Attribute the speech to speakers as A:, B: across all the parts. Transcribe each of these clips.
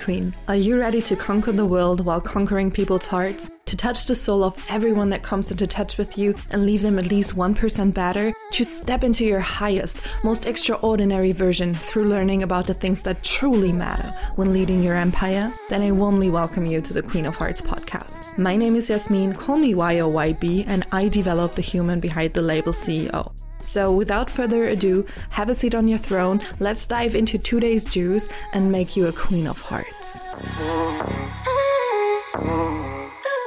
A: Queen. Are you ready to conquer the world while conquering people's hearts? To touch the soul of everyone that comes into touch with you and leave them at least 1% better? To step into your highest, most extraordinary version through learning about the things that truly matter when leading your empire? Then I warmly welcome you to the Queen of Hearts podcast. My name is Yasmin, call me YOYB, and I develop the human behind the label CEO. So, without further ado, have a seat on your throne. Let's dive into today's juice and make you a queen of hearts.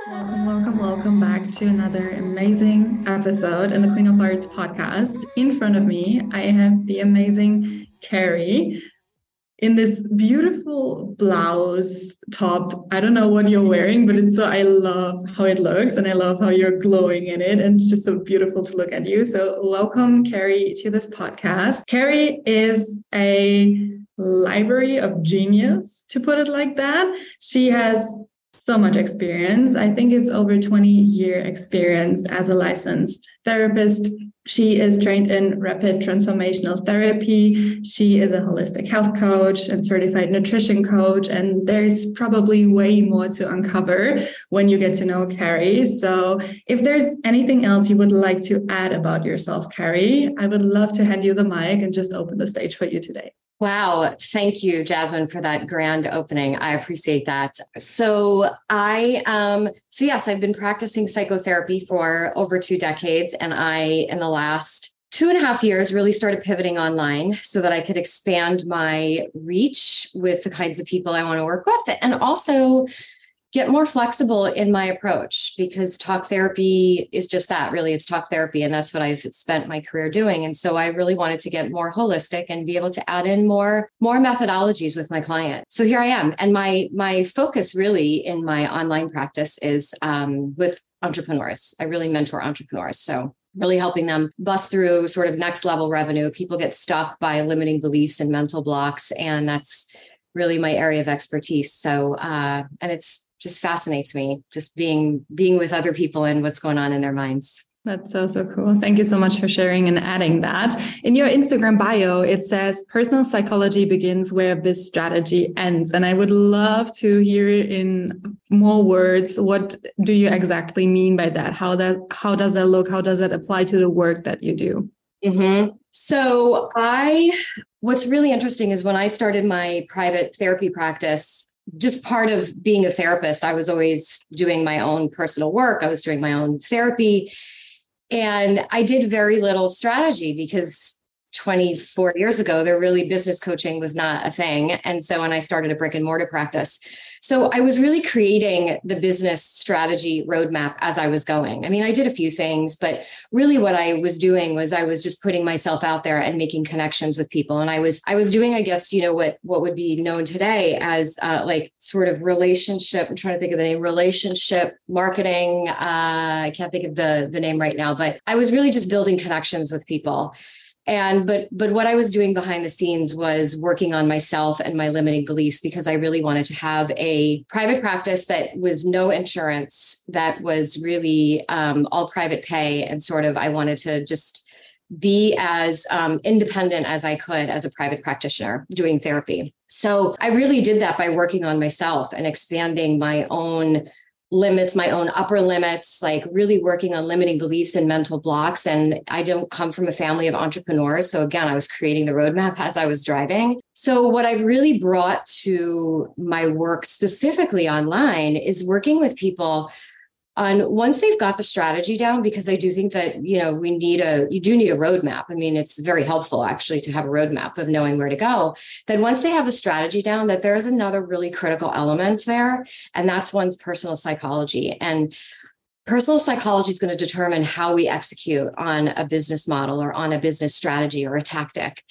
A: Welcome, welcome, welcome back to another amazing episode in the Queen of Hearts podcast. In front of me, I have the amazing Carrie in this beautiful blouse top. I don't know what you're wearing, but it's so I love how it looks and I love how you're glowing in it. And it's just so beautiful to look at you. So, welcome, Carrie, to this podcast. Carrie is a library of genius, to put it like that. She has so much experience. I think it's over 20 year experience as a licensed therapist, she is trained in rapid transformational therapy. She is a holistic health coach and certified nutrition coach. And there's probably way more to uncover when you get to know Carrie. So, if there's anything else you would like to add about yourself, Carrie, I would love to hand you the mic and just open the stage for you today.
B: Wow. Thank you, Jasmine, for that grand opening. I appreciate that. So, I, um, so yes, I've been practicing psychotherapy for over two decades. And I, in the last two and a half years, really started pivoting online so that I could expand my reach with the kinds of people I want to work with and also get more flexible in my approach because talk therapy is just that really it's talk therapy and that's what I've spent my career doing and so I really wanted to get more holistic and be able to add in more more methodologies with my client. So here I am and my my focus really in my online practice is um, with entrepreneurs. I really mentor entrepreneurs so really helping them bust through sort of next level revenue. People get stuck by limiting beliefs and mental blocks and that's really my area of expertise. So uh, and it's just fascinates me just being being with other people and what's going on in their minds
A: that's so, so cool. Thank you so much for sharing and adding that. In your Instagram bio, it says personal psychology begins where this strategy ends. And I would love to hear in more words what do you exactly mean by that? How that how does that look? How does that apply to the work that you do?
B: Mm-hmm. So I what's really interesting is when I started my private therapy practice, just part of being a therapist, I was always doing my own personal work. I was doing my own therapy. And I did very little strategy because 24 years ago, there really business coaching was not a thing. And so when I started a brick and mortar practice, so I was really creating the business strategy roadmap as I was going. I mean, I did a few things, but really what I was doing was I was just putting myself out there and making connections with people. And I was I was doing, I guess, you know, what what would be known today as uh, like sort of relationship. I'm trying to think of the name, relationship marketing. Uh, I can't think of the the name right now, but I was really just building connections with people and but but what i was doing behind the scenes was working on myself and my limiting beliefs because i really wanted to have a private practice that was no insurance that was really um, all private pay. And sort of i wanted to just be as um, independent as i could as a private practitioner doing therapy. So i really did that by working on myself and expanding my own limits, my own upper limits, like really working on limiting beliefs and mental blocks. And I don't come from a family of entrepreneurs. So again, I was creating the roadmap as I was driving. So what I've really brought to my work specifically online is working with people and once they've got the strategy down because i do think that you know we need a you do need a roadmap i mean it's very helpful actually to have a roadmap of knowing where to go then once they have the strategy down that there's another really critical element there and that's one's personal psychology and personal psychology is going to determine how we execute on a business model or on a business strategy or a tactic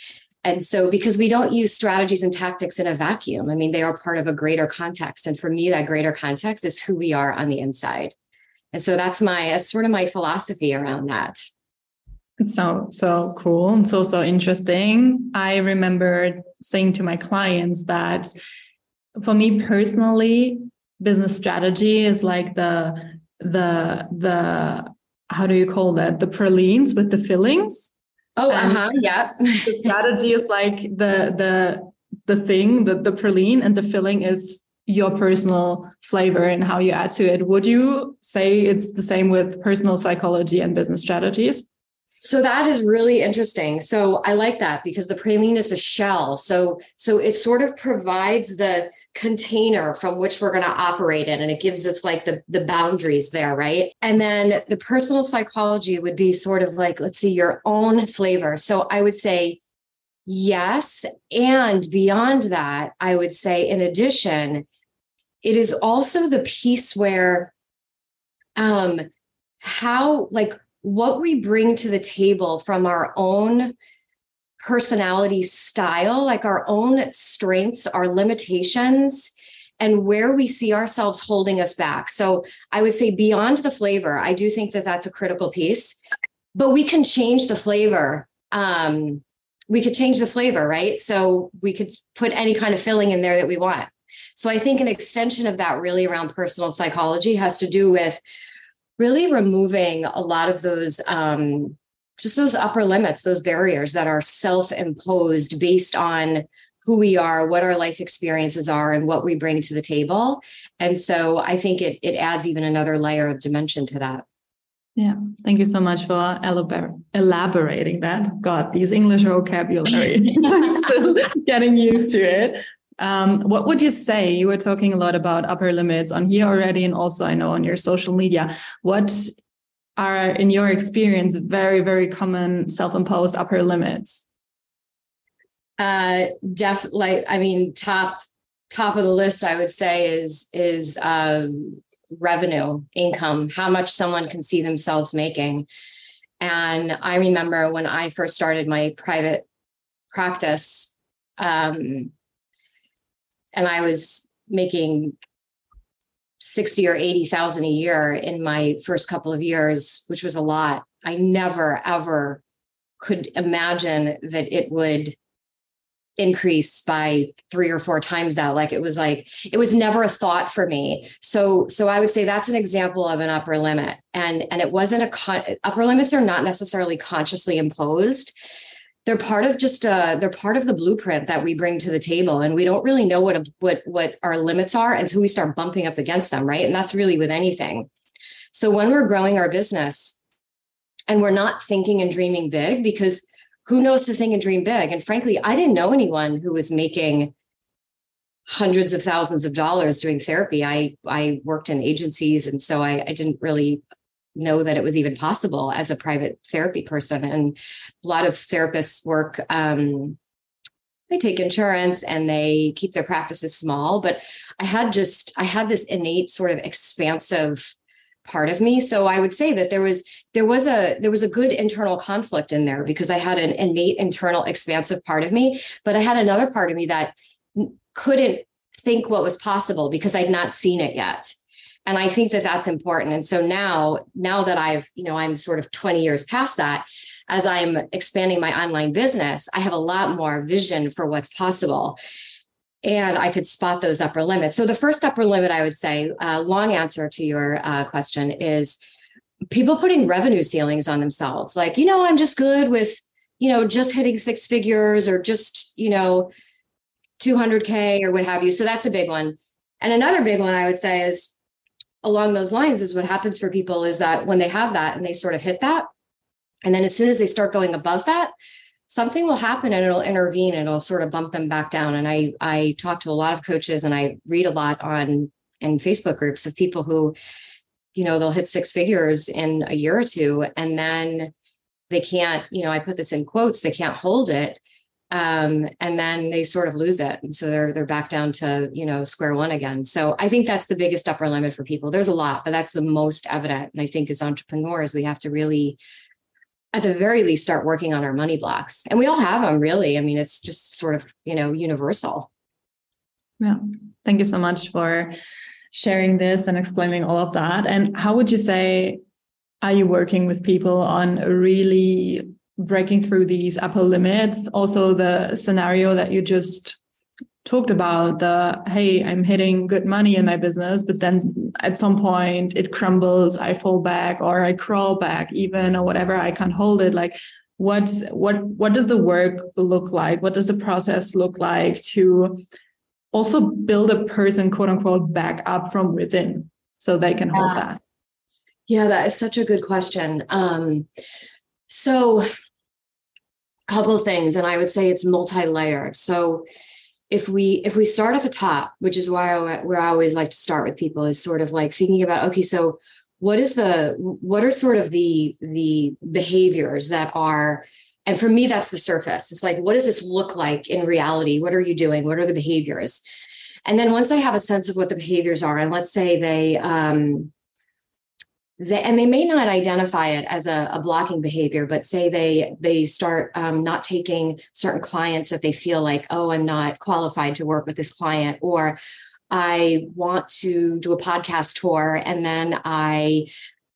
B: and so, because we don't use strategies and tactics in a vacuum, I mean, they are part of a greater context. And for me, that greater context is who we are on the inside. And so that's my that's sort of my philosophy around that.
A: It's so so cool and so so interesting. I remember saying to my clients that for me personally, business strategy is like the the the how do you call that the pralines with the fillings
B: oh uh-huh yeah
A: the strategy is like the the the thing, the, the praline, and the filling is your personal flavor and how you add to it. Would you say it's the same with personal psychology and business strategies?
B: So that is really interesting. So I like that because the praline is the shell. So so it sort of provides the container from which we're going to operate in and it gives us like the the boundaries there, right? And then the personal psychology would be sort of like let's see your own flavor. So I would say yes and beyond that, I would say in addition it is also the piece where um how like what we bring to the table from our own personality style, like our own strengths, our limitations, and where we see ourselves holding us back. So I would say beyond the flavor, I do think that that's a critical piece, but we can change the flavor. Um, we could change the flavor, right? So we could put any kind of filling in there that we want. So I think an extension of that really around personal psychology has to do with really removing a lot of those um, just those upper limits those barriers that are self-imposed based on who we are what our life experiences are and what we bring to the table. And so i think it, it adds even another layer of dimension to that.
A: Yeah. Thank you so much for elaborating that. God these english vocabulary i'm still getting used to it um, what would you say? You were talking a lot about upper limits on here already, and also I know on your social media. What are, in your experience, very, very common self imposed upper limits?
B: Uh, def like I mean, top top of the list, I would say is is um, revenue, income, how much someone can see themselves making. And I remember when I first started my private practice, um, and I was making 60 or 80,000 a year in my first couple of years, which was a lot. I never ever could imagine that it would increase by three or four times that. Like it was like it was never a thought for me. So so i would say that's an example of an upper limit. And and it wasn't a con- upper limits are not necessarily consciously imposed they're part of just uh they're part of the blueprint that we bring to the table and we don't really know what a, what what our limits are until we start bumping up against them right? And that's really with anything. So when we're growing our business and we're not thinking and dreaming big because who knows to think and dream big? And frankly i didn't know anyone who was making hundreds of thousands of dollars doing therapy. I i worked in agencies and so i, I didn't really know that it was even possible as a private therapy person. And a lot of therapists work, um, they take insurance and they keep their practices small. But I had just, I had this innate sort of expansive part of me so i would say that there was there was a there was a good internal conflict in there because i had an innate internal expansive part of me but i had another part of me that couldn't think what was possible because i'd not seen it yet and i think that that's important. And so now now that i've you know i'm sort of 20 years past that as i'm expanding my online business i have a lot more vision for what's possible. And i could spot those upper limits. So the first upper limit i would say uh, long answer to your uh, question is people putting revenue ceilings on themselves. Like you know i'm just good with you know just hitting six figures or just you know 200k or what have you. So that's a big one. And another big one i would say is along those lines is what happens for people is that when they have that and they sort of hit that and then as soon as they start going above that something will happen and it'll intervene and it'll sort of bump them back down. And i i talk to a lot of coaches and i read a lot on in facebook groups of people who you know they'll hit six figures in a year or two and then they can't you know i put this in quotes they can't hold it um, and then they sort of lose it. And so they're they're back down to you know square one again. So i think that's the biggest upper limit for people. There's a lot but that's the most evident and i think as entrepreneurs we have to really at the very least start working on our money blocks. And we all have them really. I mean it's just sort of you know universal.
A: Yeah. Thank you so much for sharing this and explaining all of that. And how would you say are you working with people on really breaking through these upper limits. Also the scenario that you just talked about the hey i'm hitting good money in my business but then at some point it crumbles i fall back or i crawl back even or whatever i can't hold it. Like what's what what does the work look like? What does the process look like to also build a person quote unquote back up from within so they can hold that?
B: Yeah that is such a good question. Um so couple of things and i would say it's multi-layered. So if we if we start at the top which is why I, where i always like to start with people is sort of like thinking about okay so what is the what are sort of the the behaviors that are and for me that's the surface. It's like what does this look like in reality? What are you doing? What are the behaviors? And then once i have a sense of what the behaviors are and let's say they um they, and they may not identify it as a, a blocking behavior but say they they start um, not taking certain clients that they feel like oh i'm not qualified to work with this client or I want to do a podcast tour and then I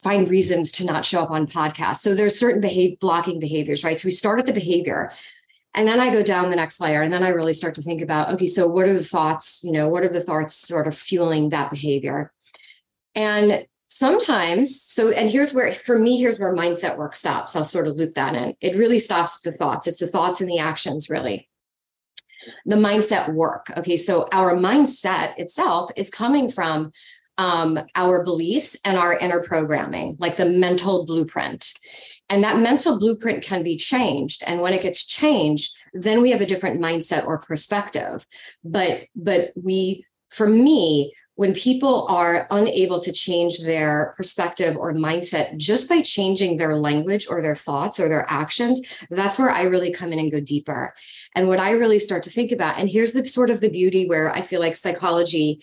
B: find reasons to not show up on podcasts. So there's certain behave blocking behaviors, right? So we start at the behavior and then I go down the next layer and then I really start to think about, okay, so what are the thoughts, you know, what are the thoughts sort of fueling that behavior? And sometimes, so, and here's where, for me, here's where mindset work stops. I'll sort of loop that in. It really stops the thoughts. It's the thoughts and the actions, really the mindset work. Okay, so our mindset itself is coming from um, our beliefs and our inner programming, like the mental blueprint. And that mental blueprint can be changed. And when it gets changed, then we have a different mindset or perspective. But but we, for me, when people are unable to change their perspective or mindset just by changing their language or their thoughts or their actions, that's where I really come in and go deeper. And what I really start to think about, and here's the sort of the beauty where I feel like psychology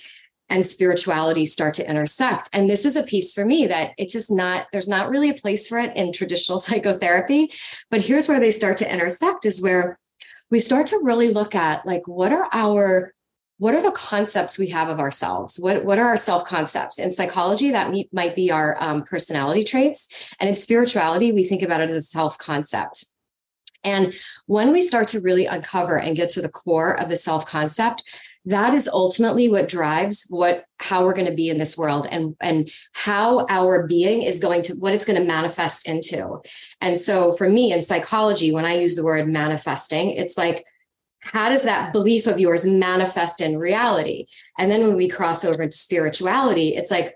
B: and spirituality start to intersect. And this is a piece for me that it's just not, there's not really a place for it in traditional psychotherapy. But here's where they start to intersect is where we start to really look at like what are our what are the concepts we have of ourselves? What, what are our self concepts? In psychology, that might be our um, personality traits. And in spirituality, we think about it as a self concept. And when we start to really uncover and get to the core of the self concept, that is ultimately what drives what how we're going to be in this world and and how our being is going to what it's going to manifest into and so for me in psychology when i use the word manifesting it's like how does that belief of yours manifest in reality? And then when we cross over into spirituality, it's like,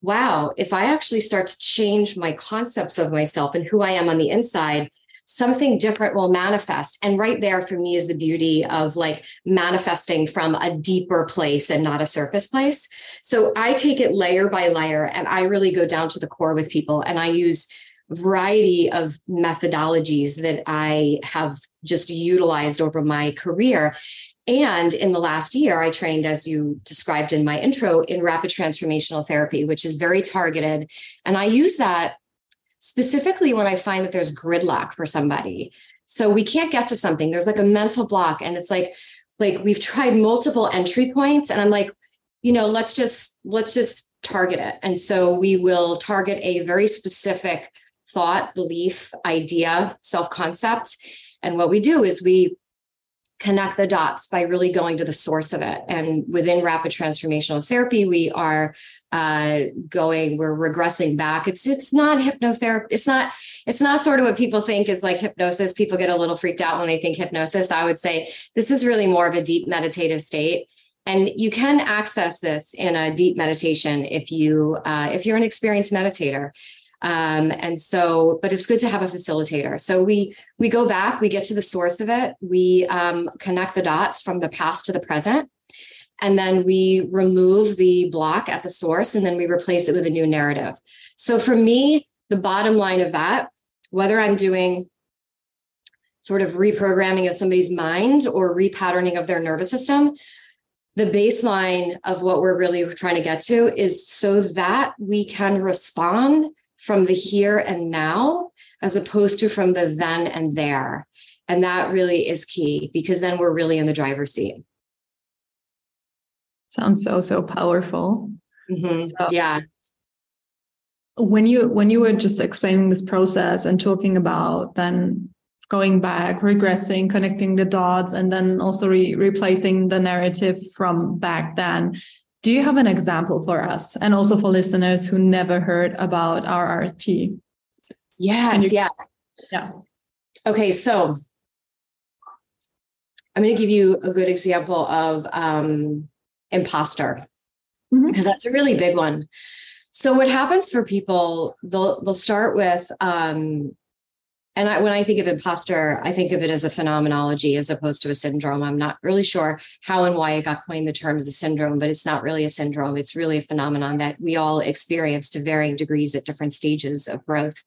B: wow, if I actually start to change my concepts of myself and who I am on the inside, something different will manifest. And right there for me is the beauty of like manifesting from a deeper place and not a surface place. So I take it layer by layer and I really go down to the core with people and I use variety of methodologies that I have just utilized over my career. And in the last year, I trained, as you described in my intro, in rapid transformational therapy, which is very targeted. And I use that specifically when I find that there's gridlock for somebody. So we can't get to something. There's like a mental block, and it's like, like we've tried multiple entry points, and I'm like, you know, let's just let's just target it. And so we will target a very specific thought, belief, idea, self concept. And what we do is we connect the dots by really going to the source of it. And within rapid transformational therapy, we are uh, going, we're regressing back. It's it's not hypnotherapy. It's not it's not sort of what people think is like hypnosis. People get a little freaked out when they think hypnosis. I would say this is really more of a deep meditative state. And you can access this in a deep meditation if you uh, if you're an experienced meditator. Um, and so, but it's good to have a facilitator. So we we go back, we get to the source of it, we um, connect the dots from the past to the present, and then we remove the block at the source, and then we replace it with a new narrative. So for me, the bottom line of that, whether I'm doing sort of reprogramming of somebody's mind or repatterning of their nervous system, the baseline of what we're really trying to get to is so that we can respond from the here and now as opposed to from the then and there. And that really is key because then we're really in the driver's seat.
A: Sounds so, so powerful.
B: Mm-hmm. So, yeah.
A: When you when you were just explaining this process and talking about then going back, regressing, connecting the dots, and then also re- replacing the narrative from back then, do you have an example for us and also for listeners who never heard about RTT?
B: Yes, you- yes.
A: Yeah.
B: Okay, so I'm going to give you a good example of um, imposter mm-hmm. because that's a really big one. So what happens for people? They'll they'll start with um, and I, when I think of imposter, I think of it as a phenomenology as opposed to a syndrome. I'm not really sure how and why it got coined the term as a syndrome, but it's not really a syndrome. It's really a phenomenon that we all experience to varying degrees at different stages of growth.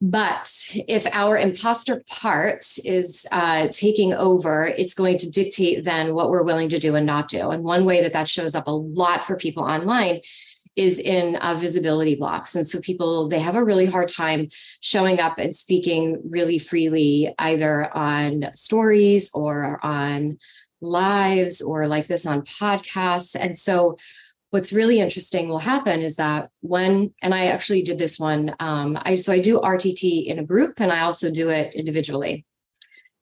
B: But if our imposter part is uh, taking over, it's going to dictate then what we're willing to do and not do. And one way that that shows up a lot for people online is in uh, visibility blocks. And so people, they have a really hard time showing up and speaking really freely, either on stories or on lives or like this on podcasts. And so what's really interesting will happen is that when and i actually did this one um, i so i do rtt in a group and i also do it individually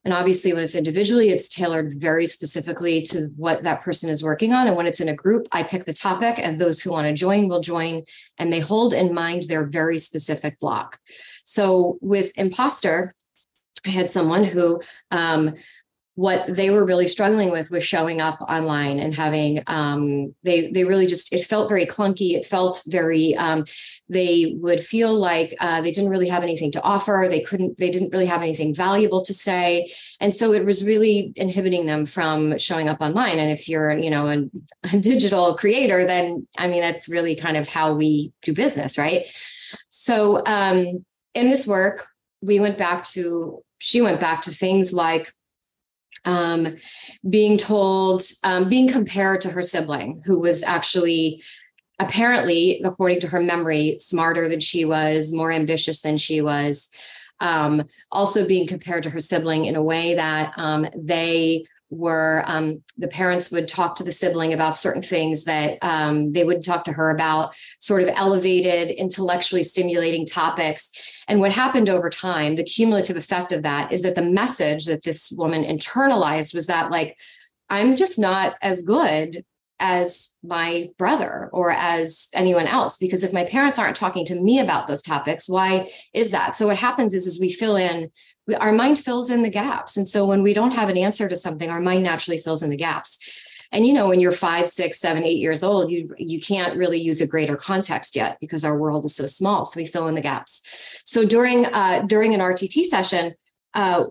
B: and obviously, when it's individually, it's tailored very specifically to what that person is working on. And when it's in a group, I pick the topic, and those who want to join will join, and they hold in mind their very specific block. So with imposter, I had someone who um, what they were really struggling with was showing up online and having um, they they really just it felt very clunky. It felt very um, they would feel like uh, they didn't really have anything to offer. They couldn't they didn't really have anything valuable to say. And so it was really inhibiting them from showing up online. And if you're you know a, a digital creator then i mean that's really kind of how we do business right? So um, in this work we went back to she went back to things like um, being told, um, being compared to her sibling, who was actually apparently, according to her memory, smarter than she was, more ambitious than she was. Um, also being compared to her sibling in a way that um, they were um, the parents would talk to the sibling about certain things that um, they would talk to her about sort of elevated intellectually stimulating topics. And what happened over time the cumulative effect of that is that the message that this woman internalized was that like i'm just not as good as my brother or as anyone else because if my parents aren't talking to me about those topics why is that? So what happens is is we fill in our mind fills in the gaps. And so when we don't have an answer to something our mind naturally fills in the gaps. And you know when you're five six seven eight years old you you can't really use a greater context yet because our world is so small. So we fill in the gaps. So during uh, during an rtt session uh,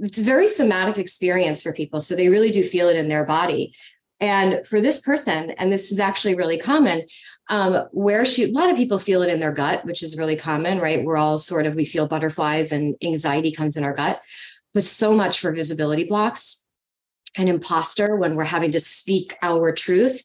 B: it's a very somatic experience for people. So they really do feel it in their body. And for this person, and this is actually really common, um, where she, a lot of people feel it in their gut, which is really common, right? We're all sort of, we feel butterflies and anxiety comes in our gut, but so much for visibility blocks and imposter when we're having to speak our truth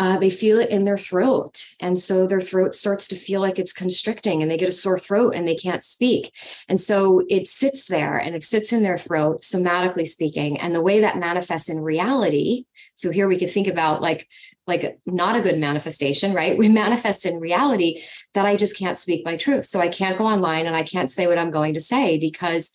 B: uh, they feel it in their throat. And so their throat starts to feel like it's constricting and they get a sore throat and they can't speak. And so it sits there and it sits in their throat, somatically speaking. And the way that manifests in reality. So here we could think about like, like not a good manifestation, right? We manifest in reality that I just can't speak my truth. So I can't go online and I can't say what I'm going to say because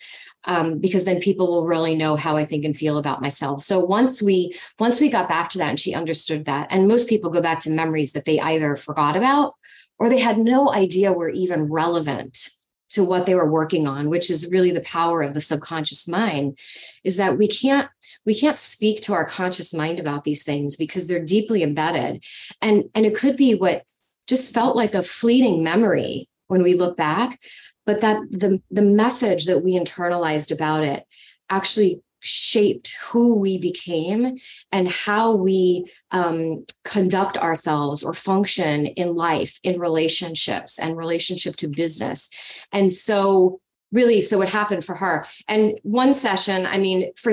B: um, because then people will really know how I think and feel about myself. So once we once we got back to that and she understood that, and most people go back to memories that they either forgot about or they had no idea were even relevant to what they were working on, which is really the power of the subconscious mind, is that we can't we can't speak to our conscious mind about these things because they're deeply embedded. And and it could be what just felt like a fleeting memory when we look back but that the the message that we internalized about it actually shaped who we became and how we um, conduct ourselves or function in life in relationships and relationship to business. And so really so what happened for her? And one session i mean for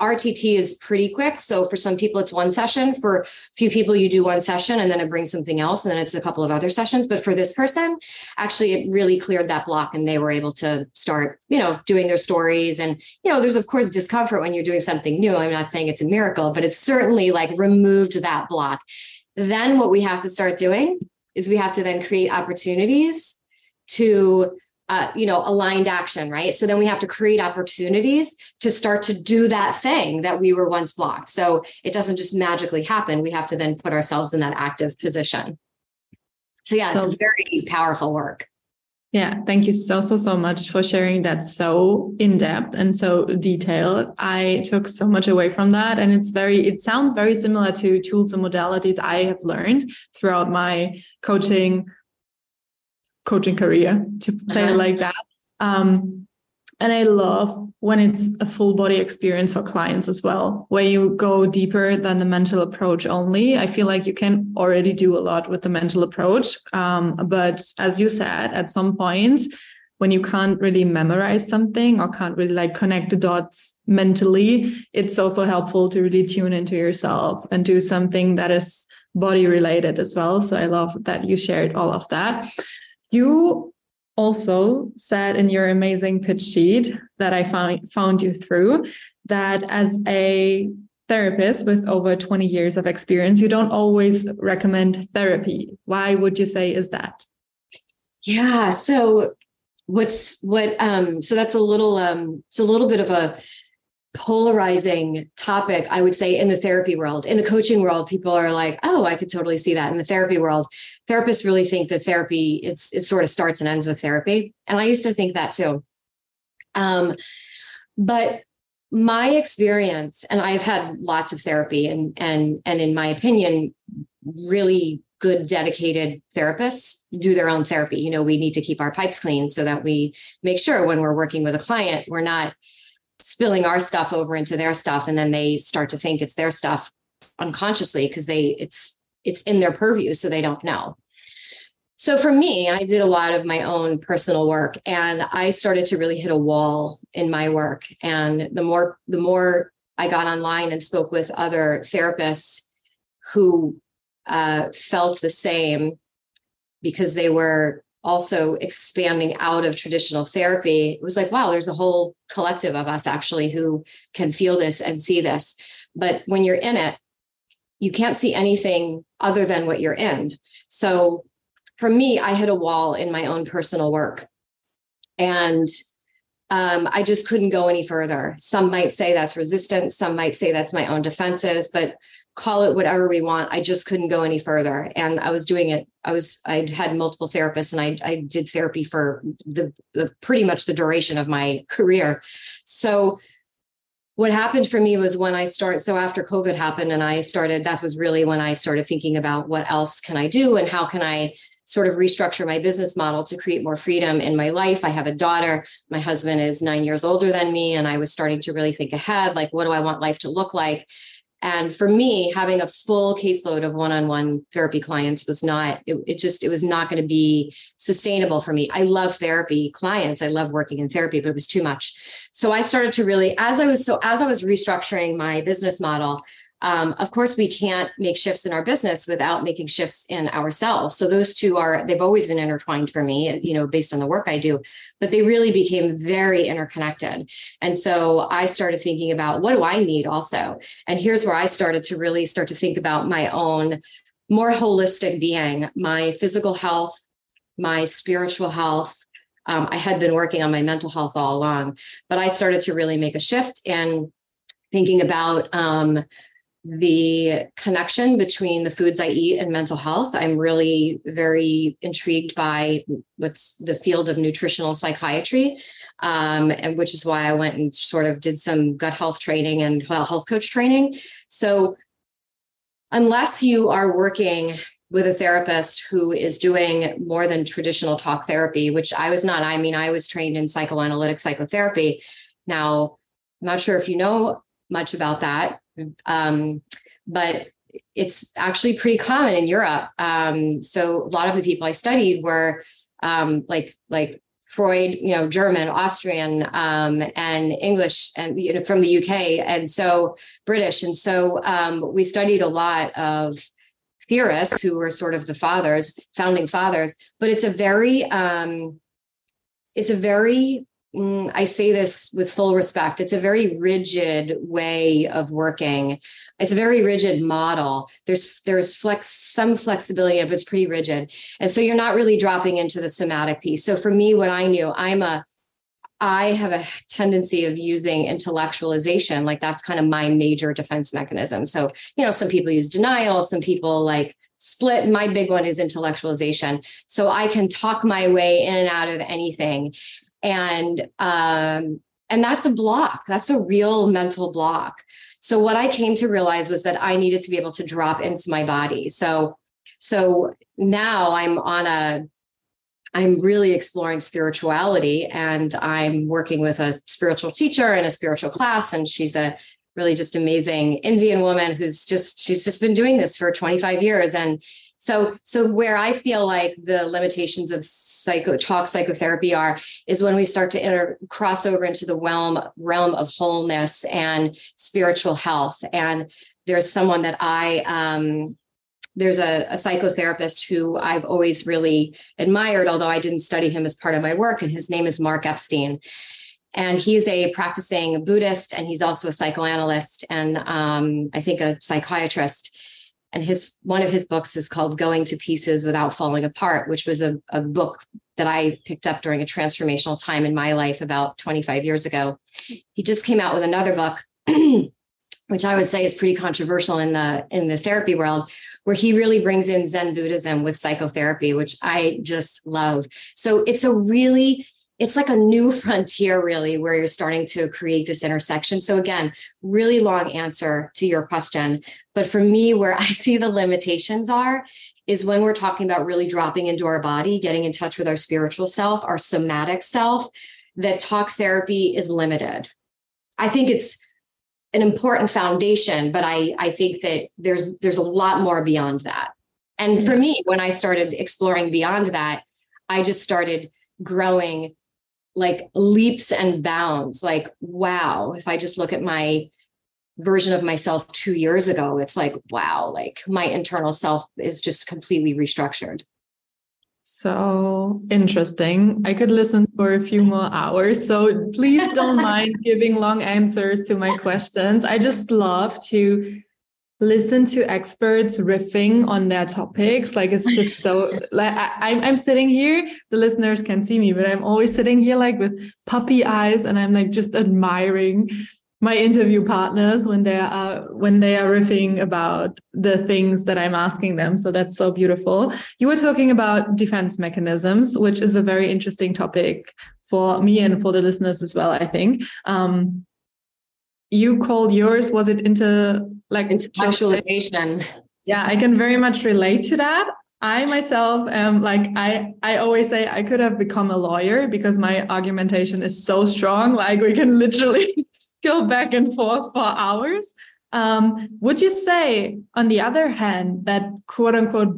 B: RTT is pretty quick. So for some people, it's one session. For a few people, you do one session and then it brings something else, and then it's a couple of other sessions. But for this person, actually, it really cleared that block, and they were able to start, you know, doing their stories. And you know, there's of course discomfort when you're doing something new. I'm not saying it's a miracle, but it's certainly like removed that block. Then what we have to start doing is we have to then create opportunities to uh, you know aligned action right so then we have to create opportunities to start to do that thing that we were once blocked so it doesn't just magically happen we have to then put ourselves in that active position so yeah so, it's very powerful work
A: Yeah, thank you so, so, so much for sharing that so in depth and so detailed. I took so much away from that. And it's very, it sounds very similar to tools and modalities I have learned throughout my coaching, coaching career, to say uh-huh. it like that. Um, and I love when it's a full body experience for clients as well, where you go deeper than the mental approach only. I feel like you can already do a lot with the mental approach. Um, but as you said, at some point, when you can't really memorize something or can't really like connect the dots mentally, it's also helpful to really tune into yourself and do something that is body related as well. So I love that you shared all of that. You also said in your amazing pitch sheet that I found found you through that as a therapist with over 20 years of experience, you don't always recommend therapy. Why would you say is that?
B: Yeah. So what's what um so that's a little um it's a little bit of a polarizing topic, I would say, in the therapy world. In the coaching world, people are like, "Oh, I could totally see that." In the therapy world, therapists really think that therapy it's it sort of starts and ends with therapy, and I used to think that too. Um, but my experience, and I've had lots of therapy, and and and in my opinion, really good dedicated therapists do their own therapy you know we need to keep our pipes clean so that we make sure when we're working with a client we're not spilling our stuff over into their stuff and then they start to think it's their stuff unconsciously because they it's it's in their purview so they don't know. So for me i did a lot of my own personal work and i started to really hit a wall in my work. And the more the more i got online and spoke with other therapists who uh, felt the same because they were also expanding out of traditional therapy, it was like, wow, there's a whole collective of us actually who can feel this and see this. But when you're in it, you can't see anything other than what you're in. So for me, I hit a wall in my own personal work. And um, I just couldn't go any further. Some might say that's resistance. Some might say that's my own defenses. But call it whatever we want. I just couldn't go any further. And I was doing it. I was, I had multiple therapists and I, I did therapy for the, the pretty much the duration of my career. So what happened for me was when I start, so after COVID happened and I started, that was really when I started thinking about what else can I do and how can I sort of restructure my business model to create more freedom in my life. I have a daughter. My husband is nine years older than me. And I was starting to really think ahead like, what do I want life to look like? And for me, having a full caseload of one-on-one therapy clients was not, it, it just, it was not going to be sustainable for me. I love therapy clients. I love working in therapy, but it was too much. So I started to really, as I was, so as I was restructuring my business model, um, of course we can't make shifts in our business without making shifts in ourselves. So those two are they've always been intertwined for me you know based on the work i do but they really became very interconnected. And so i started thinking about what do i need also? And here's where i started to really start to think about my own more holistic being my physical health my spiritual health. Um, I had been working on my mental health all along, but I started to really make a shift in thinking about um, the connection between the foods I eat and mental health. I'm really very intrigued by what's the field of nutritional psychiatry, um, and which is why I went and sort of did some gut health training and health coach training. So, unless you are working with a therapist who is doing more than traditional talk therapy, which I was not. I mean, I was trained in psychoanalytic psychotherapy. Now, I'm not sure if you know much about that um, but it's actually pretty common in Europe. Um, so a lot of the people I studied were um, like like Freud, you know, German, Austrian, um, and English, and you know, from the UK, and so British, and so um, we studied a lot of theorists who were sort of the fathers, founding fathers. But it's a very, um, it's a very Mm, I say this with full respect. It's a very rigid way of working. It's a very rigid model. There's there's flex some flexibility, but it's pretty rigid. And so you're not really dropping into the somatic piece. So for me, what I knew, I'm a I have a tendency of using intellectualization. Like that's kind of my major defense mechanism. So, you know, some people use denial, some people like split. My big one is intellectualization. So I can talk my way in and out of anything. And um, and that's a block. That's a real mental block. So what I came to realize was that I needed to be able to drop into my body. So so now I'm on a I'm really exploring spirituality and I'm working with a spiritual teacher in a spiritual class and she's a really just amazing Indian woman who's just she's just been doing this for 25 years and so so where I feel like the limitations of psycho talk psychotherapy are is when we start to enter cross over into the realm realm of wholeness and spiritual health and there's someone that I um there's a, a, psychotherapist who I've always really admired, although I didn't study him as part of my work, and his name is Mark Epstein. And he's a practicing Buddhist, and he's also a psychoanalyst and um, I think a psychiatrist. And his one of his books is called "Going to Pieces Without Falling Apart," which was a, a book that I picked up during a transformational time in my life about 25 years ago. He just came out with another book which I would say is pretty controversial in the in the therapy world, where he really brings in Zen Buddhism with psychotherapy, which I just love. So it's a really it's like a new frontier really where you're starting to create this intersection. So again really long answer to your question but for me where i see the limitations are is when we're talking about really dropping into our body getting in touch with our spiritual self our somatic self that talk therapy is limited. I think it's an important foundation but i i think that there's there's a lot more beyond that. And for me when i started exploring beyond that i just started growing like leaps and bounds like wow if i just look at my version of myself 2 years ago it's like wow like my internal self is just completely restructured
A: so interesting. I could listen for a few more hours. So please don't mind giving long answers to my questions. I just love to listen to experts riffing on their topics. Like it's just so like I, I'm sitting here, the listeners can see me, but I'm always sitting here like with puppy eyes and I'm like just admiring my interview partners when they are when they are riffing about the things that I'm asking them. So that's so beautiful. You were talking about defense mechanisms, which is a very interesting topic for me and for the listeners as well. I think um, you called yours was it into like
B: intellectualization?
A: Yeah, I can very much relate to that. I myself am like I I always say I could have become a lawyer because my argumentation is so strong. Like we can literally go back and forth for hours. Um, would you say, on the other hand, that quote unquote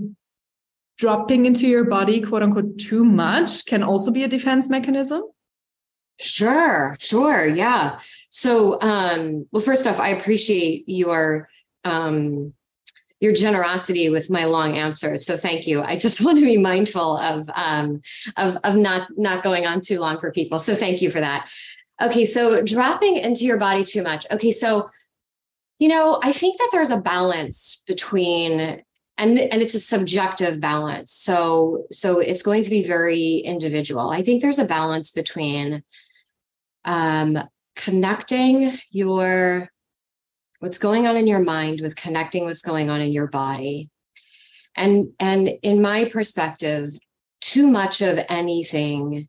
A: dropping into your body, quote unquote, too much can also be a defense mechanism?
B: Sure, sure. Yeah. So, um, well, first off, I appreciate your um, your generosity with my long answers. So thank you. I just want to be mindful of um, of of not not going on too long for people. So thank you for that. Okay, so dropping into your body too much. Okay, so you know, I think that there's a balance between and and it's a subjective balance. So so it's going to be very individual. I think there's a balance between um connecting your what's going on in your mind with connecting what's going on in your body. And and in my perspective, too much of anything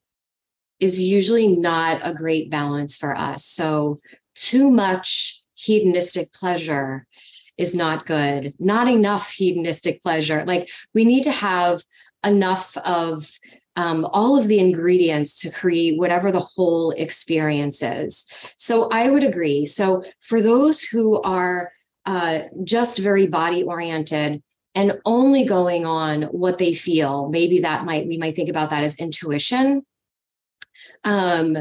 B: is usually not a great balance for us. So, too much hedonistic pleasure is not good. Not enough hedonistic pleasure. Like, we need to have enough of um, all of the ingredients to create whatever the whole experience is. So, I would agree. So, for those who are uh, just very body oriented, and only going on what they feel maybe that might we might think about that as intuition um,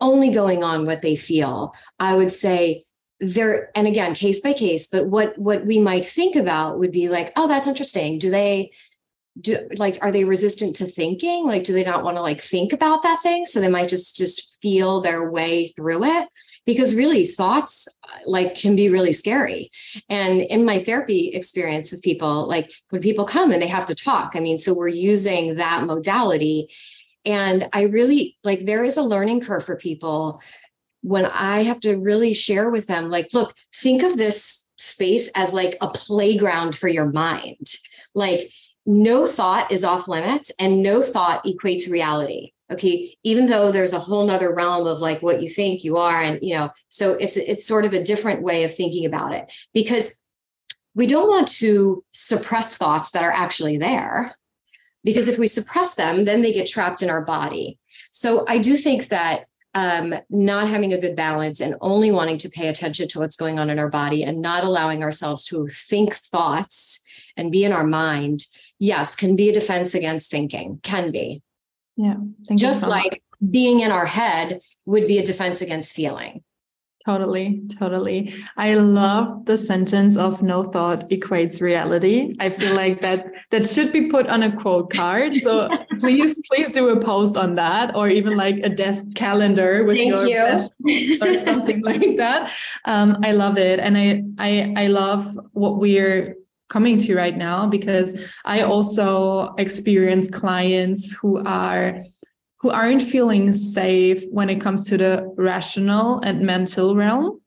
B: only going on what they feel. I would say there, and again, case by case, but what what we might think about would be like, oh, that's interesting. Do they do like are they resistant to thinking? Like, do they not want to like think about that thing? So they might just just feel their way through it because really thoughts uh, like can be really scary and in my therapy experience with people like when people come and they have to talk i mean so we're using that modality and I really like there is a learning curve for people when I have to really share with them, like, look, think of this space as like a playground for your mind. Like no thought is off limits and no thought equates reality okay? Even though there's a whole nother realm of like what you think you are and you know so it's it's sort of a different way of thinking about it because we don't want to suppress thoughts that are actually there because if we suppress them then they get trapped in our body. So i do think that um, not having a good balance and only wanting to pay attention to what's going on in our body and not allowing ourselves to think thoughts and be in our mind yes can be a defense against thinking can be
A: yeah.
B: Just like being in our head would be a defense against feeling.
A: Totally, totally. I love the sentence of no thought equates reality. I feel like that that should be put on a quote card. So please, please do a post on that, or even like a desk calendar with
B: Thank
A: your
B: you.
A: best or something like that. Um, I love it, and I I I love what we're coming to right now because I also experience clients who are who aren't feeling safe when it comes to the rational and mental realm.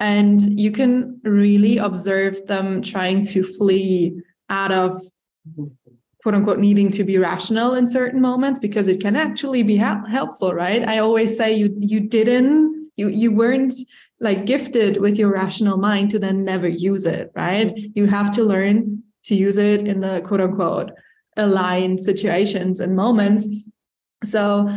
A: And you can really observe them trying to flee out of quote unquote needing to be rational in certain moments because it can actually be helpful right? I always say you you didn't you you weren't like gifted with your rational mind to then never use it, right? You have to learn to use it in the quote unquote aligned situations and moments. So,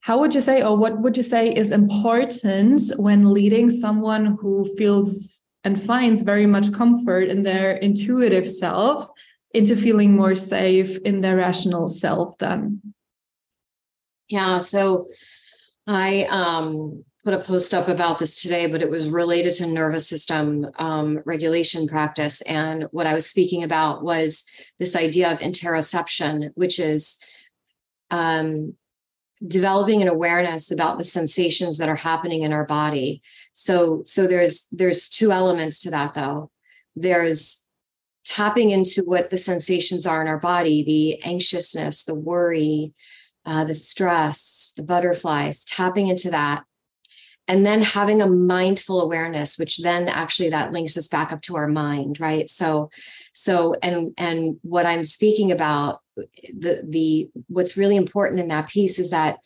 A: how would you say, or what would you say is important when leading someone who feels and finds very much comfort in their intuitive self into feeling more safe in their rational self then?
B: Yeah. So, I um put a post up about this today, but it was related to nervous system um, regulation practice. And what I was speaking about was this idea of interoception, which is um, developing an awareness about the sensations that are happening in our body. So, so there's there's two elements to that, though. There's tapping into what the sensations are in our body, the anxiousness, the worry, uh, the stress, the butterflies, tapping into that and then having a mindful awareness which then actually that links us back up to our mind right? So so and and what i'm speaking about the the what's really important in that piece is that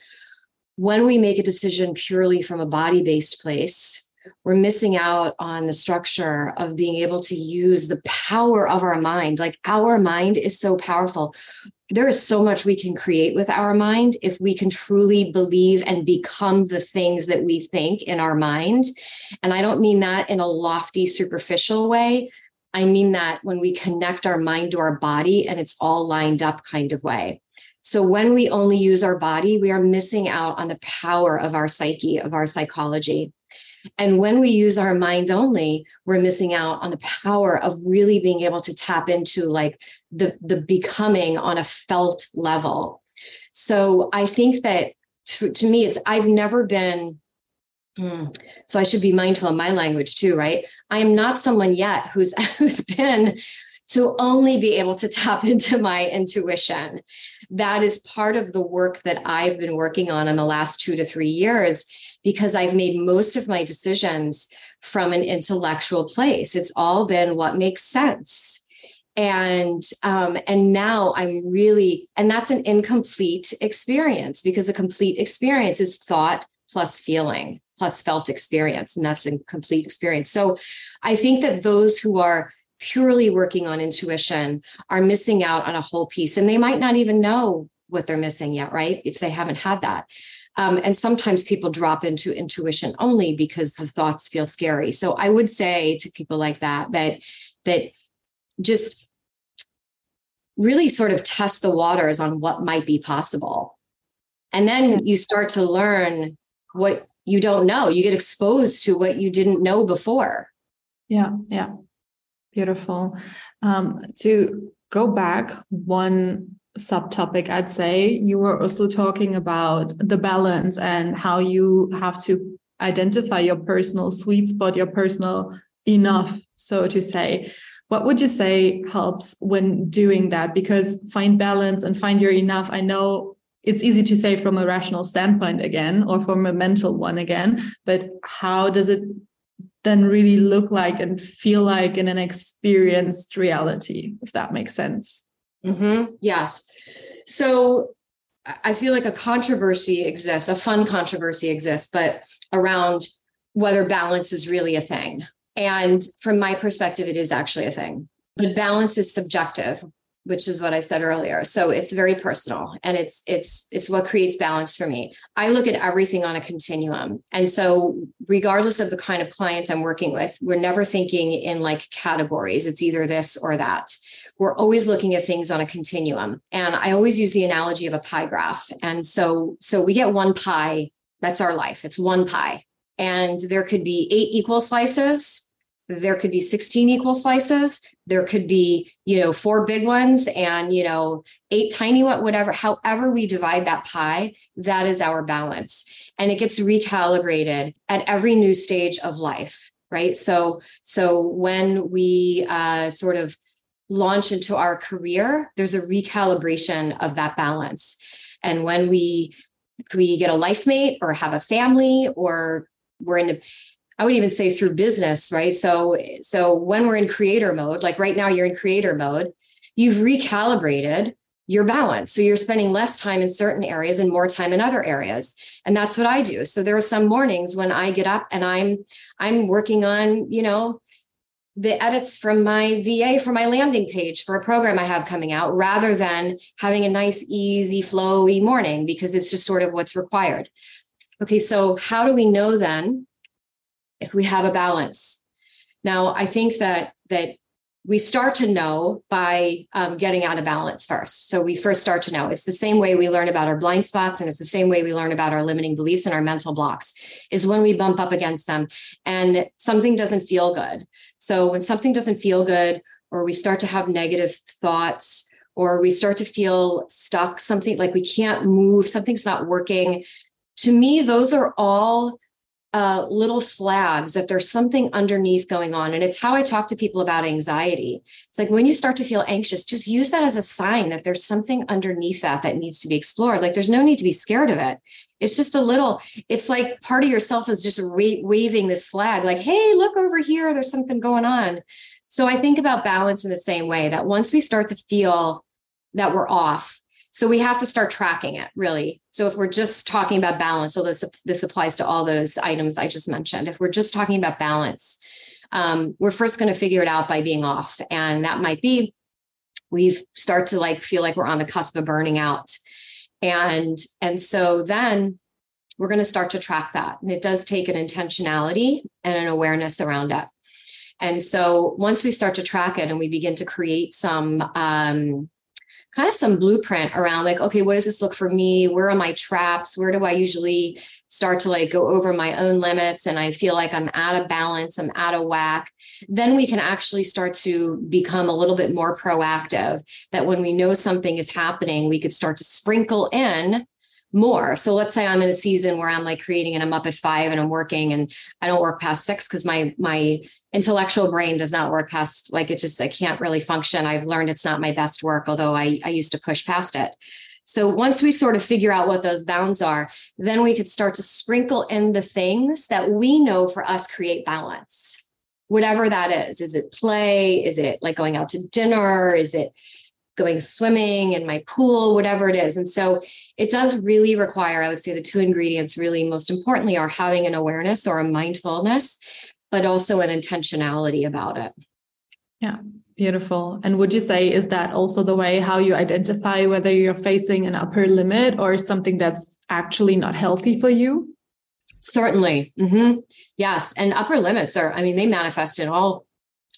B: when we make a decision purely from a body based place we're missing out on the structure of being able to use the power of our mind. Like our mind is so powerful there is so much we can create with our mind if we can truly believe and become the things that we think in our mind. And I don't mean that in a lofty, superficial way. I mean that when we connect our mind to our body and it's all lined up kind of way. So when we only use our body, we are missing out on the power of our psyche, of our psychology. And when we use our mind only, we're missing out on the power of really being able to tap into like the, the becoming on a felt level. So I think that to, to me, it's I've never been Hmm. So I should be mindful of my language too, right? I am not someone yet who's who's been to only be able to tap into my intuition. That is part of the work that I've been working on in the last 2 to 3 years because I've made most of my decisions from an intellectual place. It's all been what makes sense. And um, and now I'm really, and that's an incomplete experience because a complete experience is thought plus feeling plus felt experience, and that's a complete experience. So I think that those who are purely working on intuition are missing out on a whole piece, and they might not even know what they're missing yet, right? If they haven't had that. Um, and sometimes people drop into intuition only because the thoughts feel scary. So I would say to people like that that that just really sort of test the waters on what might be possible. And then you start to learn what you don't know. You get exposed to what you didn't know before.
A: Yeah, yeah. Beautiful. Um, to go back one subtopic, I'd say you were also talking about the balance and how you have to identify your personal sweet spot, your personal enough, so to say. What would you say helps when doing that? Because find balance and find your enough. I know it's easy to say from a rational standpoint again, or from a mental one again, but how does it then really look like and feel like in an experienced reality, if that makes sense.
B: Mm-hmm. Yes. So I feel like a controversy exists, a fun controversy exists, but around whether balance is really a thing. And from my perspective, it is actually a thing. But balance is subjective which is what I said earlier. So it's very personal and it's it's it's what creates balance for me. I look at everything on a continuum. And so regardless of the kind of client I'm working with, we're never thinking in like categories. It's either this or that. We're always looking at things on a continuum. And I always use the analogy of a pie graph. And so so we get one pie, that's our life. It's one pie. And there could be eight equal slices there could be 16 equal slices there could be you know four big ones and you know eight tiny whatever however we divide that pie that is our balance and it gets recalibrated at every new stage of life right so so when we uh, sort of launch into our career there's a recalibration of that balance and when we we get a life mate or have a family or we're in I would even say through business, right? So, so when we're in creator mode, like right now you're in creator mode, you've recalibrated your balance. So you're spending less time in certain areas and more time in other areas. And that's what I do. So there are some mornings when I get up and I'm I'm working on, you know, the edits from my VA for my landing page for a program I have coming out rather than having a nice easy flowy morning because it's just sort of what's required. Okay, so how do we know then if we have a balance. Now, I think that that we start to know by um, getting out of balance first. So we first start to know. It's the same way we learn about our blind spots, and it's the same way we learn about our limiting beliefs and our mental blocks. Is when we bump up against them, and something doesn't feel good. So when something doesn't feel good, or we start to have negative thoughts, or we start to feel stuck, something like we can't move, something's not working. To me, those are all uh, little flags that there's something underneath going on. And it's how I talk to people about anxiety. It's like when you start to feel anxious, just use that as a sign that there's something underneath that that needs to be explored. Like there's no need to be scared of it. It's just a little, it's like part of yourself is just wa- waving this flag, like, hey, look over here, there's something going on. So I think about balance in the same way that once we start to feel that we're off, so we have to start tracking it really. So if we're just talking about balance, this this applies to all those items I just mentioned. If we're just talking about balance, um, we're first going to figure it out by being off, and that might be we start to like feel like we're on the cusp of burning out, and and so then we're going to start to track that, and it does take an intentionality and an awareness around it. And so once we start to track it and we begin to create some um, kind of some blueprint around like okay what does this look for me? Where are my traps? Where do i usually start to like go over my own limits and i feel like i'm out of balance i'm out of whack then we can actually start to become a little bit more proactive that when we know something is happening we could start to sprinkle in more. So let's say I'm in a season where I'm like creating and I'm up at five and I'm working and I don't work past six because my my intellectual brain does not work past like it just I can't really function. I've learned it's not my best work, although I, I used to push past it. So once we sort of figure out what those bounds are, then we could start to sprinkle in the things that we know for us create balance. Whatever that is. Is it play? Is it like going out to dinner? Is it going swimming in my pool, whatever it is. And so it does really require, I would say, the two ingredients really most importantly are having an awareness or a mindfulness, but also an intentionality about it.
A: Yeah, beautiful. And would you say, is that also the way how you identify whether you're facing an upper limit or something that's actually not healthy for you?
B: Certainly. Mm-hmm. Yes. And upper limits are, I mean, they manifest in all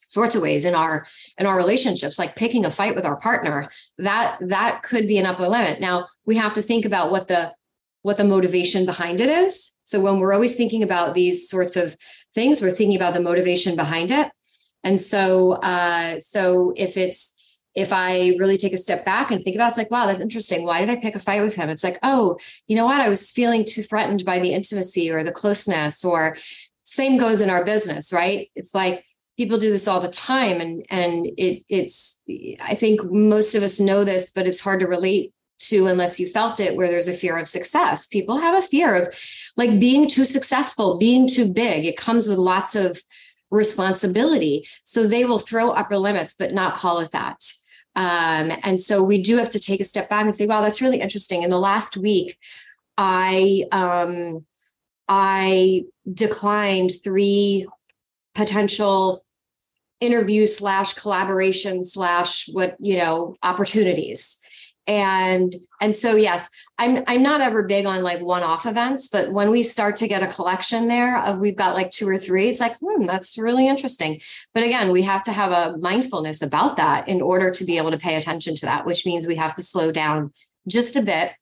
B: sorts of ways in our in our relationships like picking a fight with our partner that that could be an upper limit now we have to think about what the what the motivation behind it is so when we're always thinking about these sorts of things we're thinking about the motivation behind it and so uh so if it's if I really take a step back and think about it, it's like, wow, that's interesting. Why did I pick a fight with him? It's like, oh, you know what? I was feeling too threatened by the intimacy or the closeness, or same goes in our business, right? It's like people do this all the time and and it it's i think most of us know this but it's hard to relate to, unless you felt it, where there's a fear of success. People have a fear of like being too successful, being too big. It comes with lots of responsibility. So they will throw upper limits, but not call it that. Um, and so we do have to take a step back and say, wow, that's really interesting. In the last week, I um, I declined three potential interview slash collaboration slash what you know opportunities and and so yes i'm i'm not ever big on like one-off events but when we start to get a collection there of we've got like two or three it's like hmm that's really interesting. But again we have to have a mindfulness about that in order to be able to pay attention to that which means we have to slow down just a bit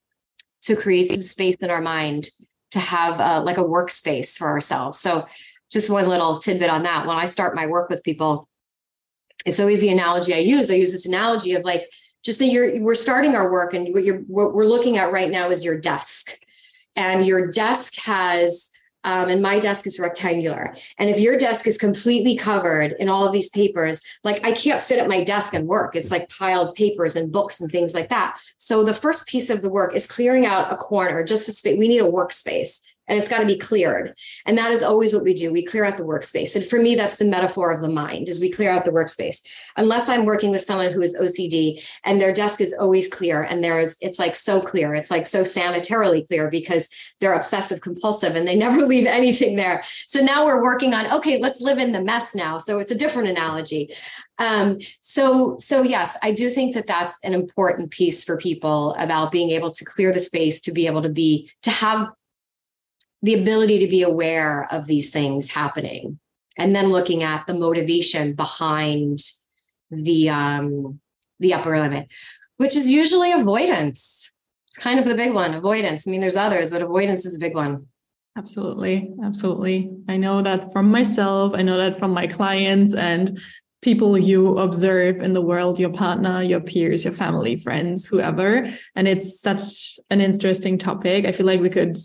B: to create some space in our mind to have a, like a workspace for ourselves. So just one little tidbit on that. When i start my work with people it's always the analogy i use. I use this analogy of like just that you're we're starting our work and what you're what we're looking at right now is your desk and your desk has um, and my desk is rectangular. And if your desk is completely covered in all of these papers, like I can't sit at my desk and work. It's like piled papers and books and things like that. So the first piece of the work is clearing out a corner, just to space. We need a workspace and it's got to be cleared. And that is always what we do. We clear out the workspace. And for me, that's the metaphor of the mind is we clear out the workspace. Unless I'm working with someone who is OCD and their desk is always clear and there is it's like so clear. It's like so sanitarily clear because they're obsessive compulsive and they never leave anything there. So now we're working on okay, let's live in the mess now. So it's a different analogy. Um, so so yes, I do think that that's an important piece for people about being able to clear the space to be able to be to have the ability to be aware of these things happening and then looking at the motivation behind the um the upper limit which is usually avoidance. It's kind of the big one avoidance. I mean there's others but avoidance is a big one.
A: Absolutely. Absolutely. I know that from myself i know that from my clients and people you observe in the world your partner your peers your family friends whoever. And it's such an interesting topic. I feel like we could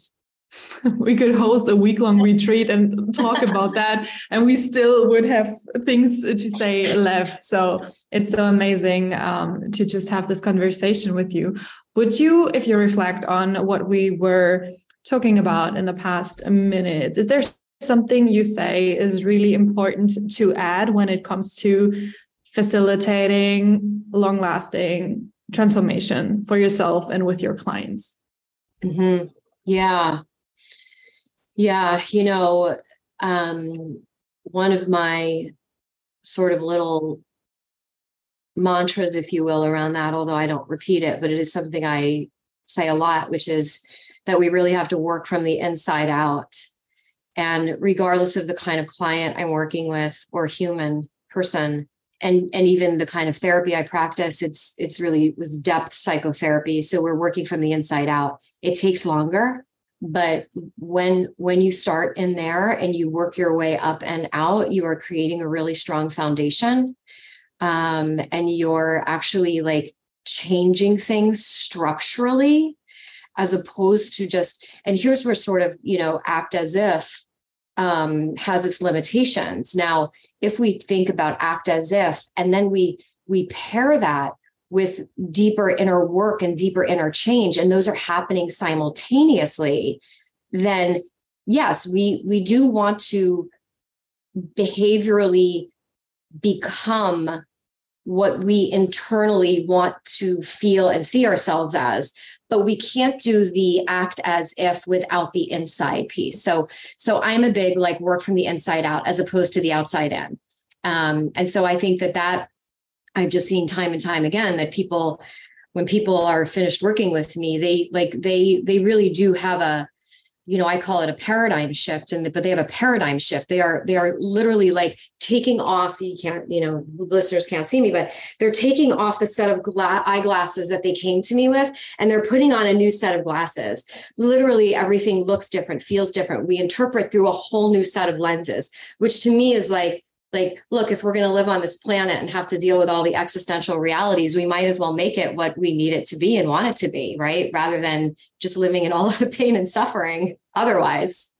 A: we could host a week long retreat and talk about that and we still would have things to say left. So it's so amazing um, to just have this conversation with you. Would you if you reflect on what we were talking about in the past minutes is there something you say is really important to add when it comes to facilitating long lasting transformation for yourself and with your clients?
B: Mm-hmm. yeah yeah, you know, um, one of my sort of little mantras, if you will, around that, although I don't repeat it, but it is something I say a lot, which is that we really have to work from the inside out. And regardless of the kind of client I'm working with or human person, and and even the kind of therapy I practice, it's it's really with depth psychotherapy. So we're working from the inside out. It takes longer but when when you start in there and you work your way up and out you are creating a really strong foundation. Um, and you're actually like changing things structurally as opposed to just and here's where sort of you know act as if um, has its limitations. Now if we think about act as if and then we we pair that with deeper inner work and deeper inner change and those are happening simultaneously then yes we we do want to behaviorally become what we internally want to feel and see ourselves as but we can't do the act as if without the inside piece. So so i'm a big like work from the inside out as opposed to the outside in. Um, and so i think that that I've just seen time and time again that people, when people are finished working with me, they like they they really do have a, you know, I call it a paradigm shift, and but they have a paradigm shift. They are they are literally like taking off. You can't, you know, listeners can't see me, but they're taking off the set of gla- eyeglasses that they came to me with, and they're putting on a new set of glasses. Literally, everything looks different, feels different. We interpret through a whole new set of lenses, which to me is like like look if we're going to live on this planet and have to deal with all the existential realities we might as well make it what we need it to be and want it to be right rather than just living in all of the pain and suffering otherwise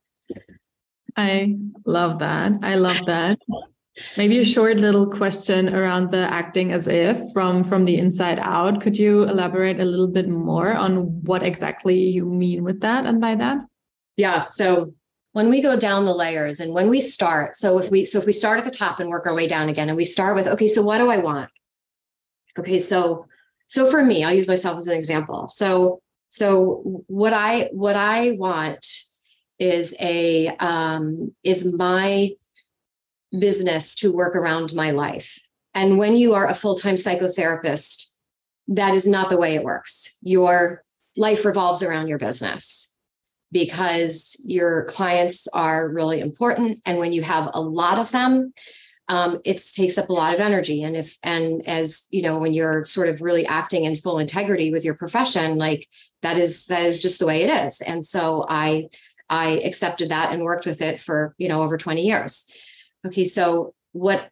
A: i love that i love that Maybe a short little question around the acting as if from from the inside out. Could you elaborate a little bit more on what exactly you mean with that and by that?
B: Yeah. So when we go down the layers and when we start, so if we so if we start at the top and work our way down again, and we start with okay, so what do I want? Okay, so so for me, I'll use myself as an example. So so what I what I want is a um, is my business to work around my life. And when you are a full time psychotherapist, that is not the way it works. Your life revolves around your business because your clients are really important. And when you have a lot of them, um, it takes up a lot of energy. And if, and as you know, when you're sort of really acting in full integrity with your profession, like that is, that is just the way it is. And so I, I accepted that and worked with it for, you know, over 20 years. Okay. So what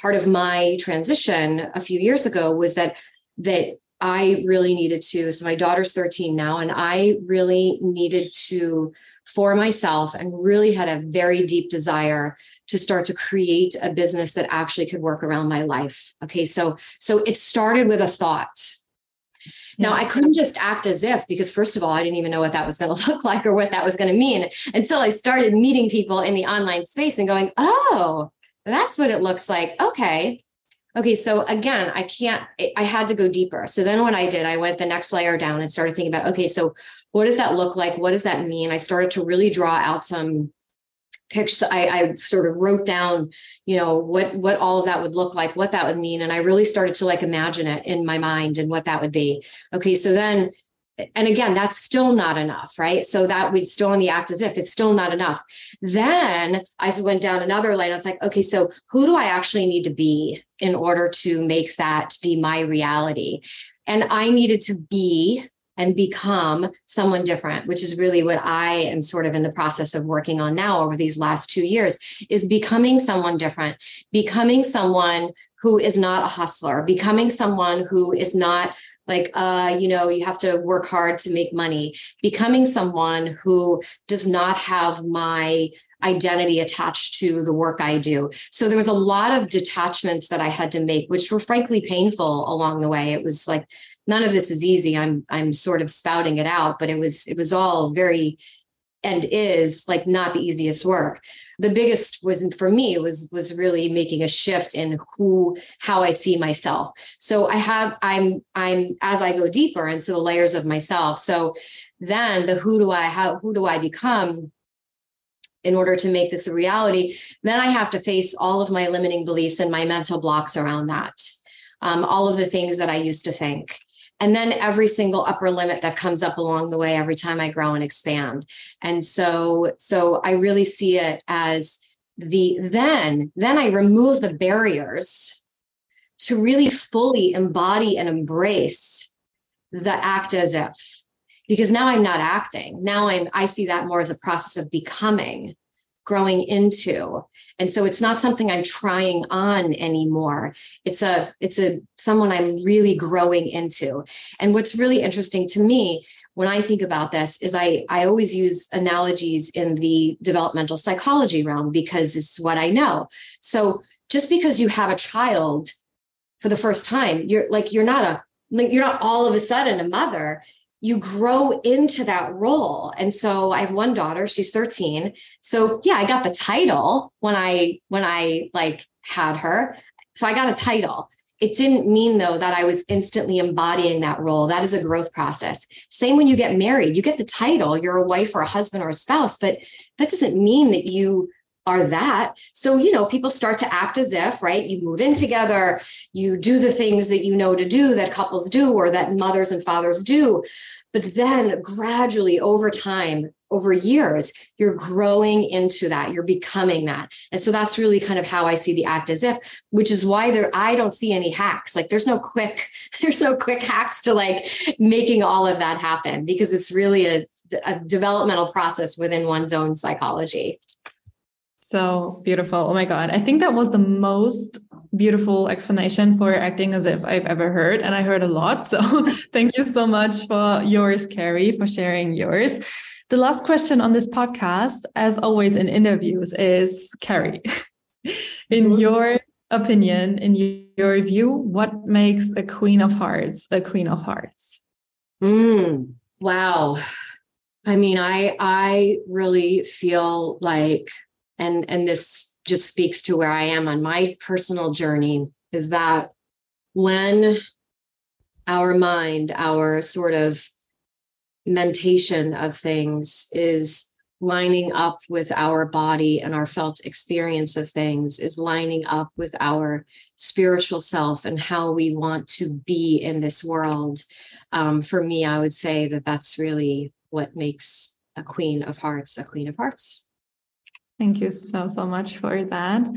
B: part of my transition a few years ago was that, that I really needed to. So my daughter's 13 now, and I really needed to, for myself, and really had a very deep desire to start to create a business that actually could work around my life. Okay. So, so it started with a thought. Now, I couldn't just act as if, because first of all, I didn't even know what that was going to look like or what that was going to mean until I started meeting people in the online space and going, oh, that's what it looks like. Okay. Okay, so again, I can't, I had to go deeper. So then what I did, I went the next layer down and started thinking about, okay, so what does that look like? What does that mean? I started to really draw out some pictures. I, I sort of wrote down, you know, what what all of that would look like, what that would mean. And I really started to like imagine it in my mind and what that would be. Okay, so then and again, that's still not enough, right? So that we still on the act as if it's still not enough. Then I went down another lane. I was like, okay, so who do I actually need to be in order to make that be my reality? And I needed to be and become someone different, which is really what I am sort of in the process of working on now over these last two years, is becoming someone different, becoming someone who is not a hustler, becoming someone who is not like uh you know you have to work hard to make money becoming someone who does not have my identity attached to the work I do. So there was a lot of detachments that I had to make which were frankly painful along the way. It was like none of this is easy. I'm I'm sort of spouting it out, but it was it was all very and is like not the easiest work the biggest was for me was was really making a shift in who how i see myself. So i have i'm i'm as i go deeper into the layers of myself so then the who do i how who do i become in order to make this a reality then i have to face all of my limiting beliefs and my mental blocks around that. Um, all of the things that i used to think and then every single upper limit that comes up along the way every time i grow and expand. And so so i really see it as the then then i remove the barriers to really fully embody and embrace the act as if. Because now i'm not acting. Now i'm i see that more as a process of becoming growing into. And so it's not something i'm trying on anymore. It's a it's a someone i'm really growing into. And what's really interesting to me when i think about this is i i always use analogies in the developmental psychology realm because it's what i know. So just because you have a child for the first time you're like you're not a you're not all of a sudden a mother you grow into that role. And so i have one daughter she's 13 so yeah i got the title when i when i like had her. So i got a title. It didn't mean though that i was instantly embodying that role. That is a growth process. Same when you get married. You get the title you're a wife or a husband or a spouse but that doesn't mean that you are that. So, you know, people start to act as if, right? You move in together, you do the things that you know to do that couples do or that mothers and fathers do. But then gradually over time, over years, you're growing into that, you're becoming that. And so that's really kind of how I see the act as if, which is why there I don't see any hacks. Like there's no quick, there's no quick hacks to like making all of that happen because it's really a, a developmental process within one's own psychology.
A: So beautiful. Oh my God. I think that was the most beautiful explanation for acting as if I've ever heard. And I heard a lot. So thank you so much for yours, Carrie, for sharing yours. The last question on this podcast, as always in interviews, is Carrie, in your opinion, in your view, what makes a queen of hearts a queen of hearts?
B: Mm, wow. I mean, I I really feel like and and this just speaks to where I am on my personal journey is that when our mind, our sort of mentation of things is lining up with our body and our felt experience of things is lining up with our spiritual self and how we want to be in this world um, for me i would say that that's really what makes a queen of hearts a queen of hearts
A: thank you so so much for that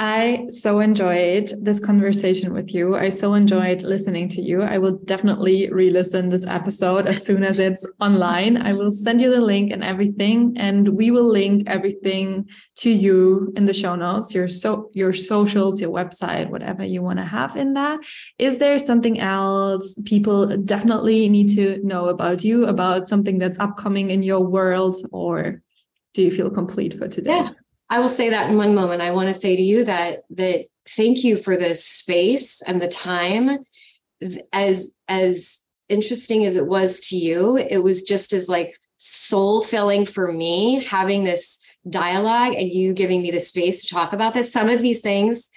A: I so enjoyed this conversation with you. I so enjoyed listening to you. I will definitely re listen this episode as soon as it's online. I will send you the link and everything, and we will link everything to you in the show notes, your so your socials, your website, whatever you want to have in that. Is there something else people definitely need to know about you, about something that's upcoming in your world, or do you feel complete for today?
B: Yeah. I will say that in one moment. I want to say to you that that thank you for this space and the time. As as interesting as it was to you, it was just as like soul filling for me having this dialogue and you giving me the space to talk about this. Some of these things,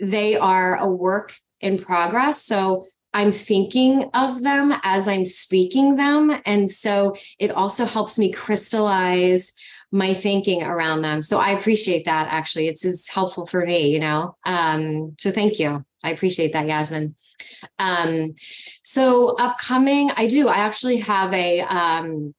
B: they are a work in progress. So I'm thinking of them as I'm speaking them. And so it also helps me crystallize my thinking around them. So I appreciate that actually. It's as helpful for me, you know. Um, so thank you. I appreciate that, Yasmin. Um, so upcoming, I do. I actually have a um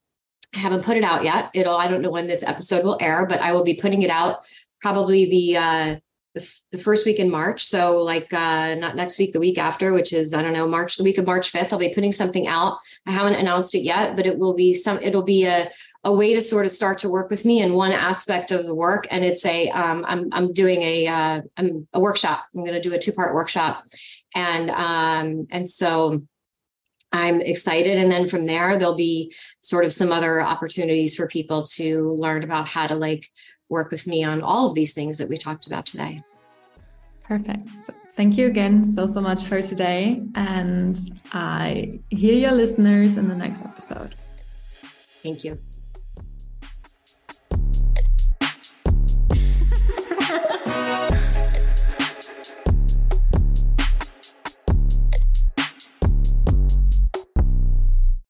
B: I haven't put it out yet. It'll, I don't know when this episode will air, but I will be putting it out probably the uh the, the first week in March. So like uh not next week, the week after, which is I don't know, March, the week of March 5th. I'll be putting something out. I haven't announced it yet, but it will be some it'll be a a way to sort of start to work with me in one aspect of the work. And it's a um, I'm I'm doing a uh, I'm a workshop. I'm going to do a two part workshop, and um, and so I'm excited. And then from there, there'll be sort of some other opportunities for people to learn about how to like work with me on all of these things that we talked about today.
A: Perfect. Thank you again so, so much for today. And I hear your listeners in the next episode.
B: Thank you.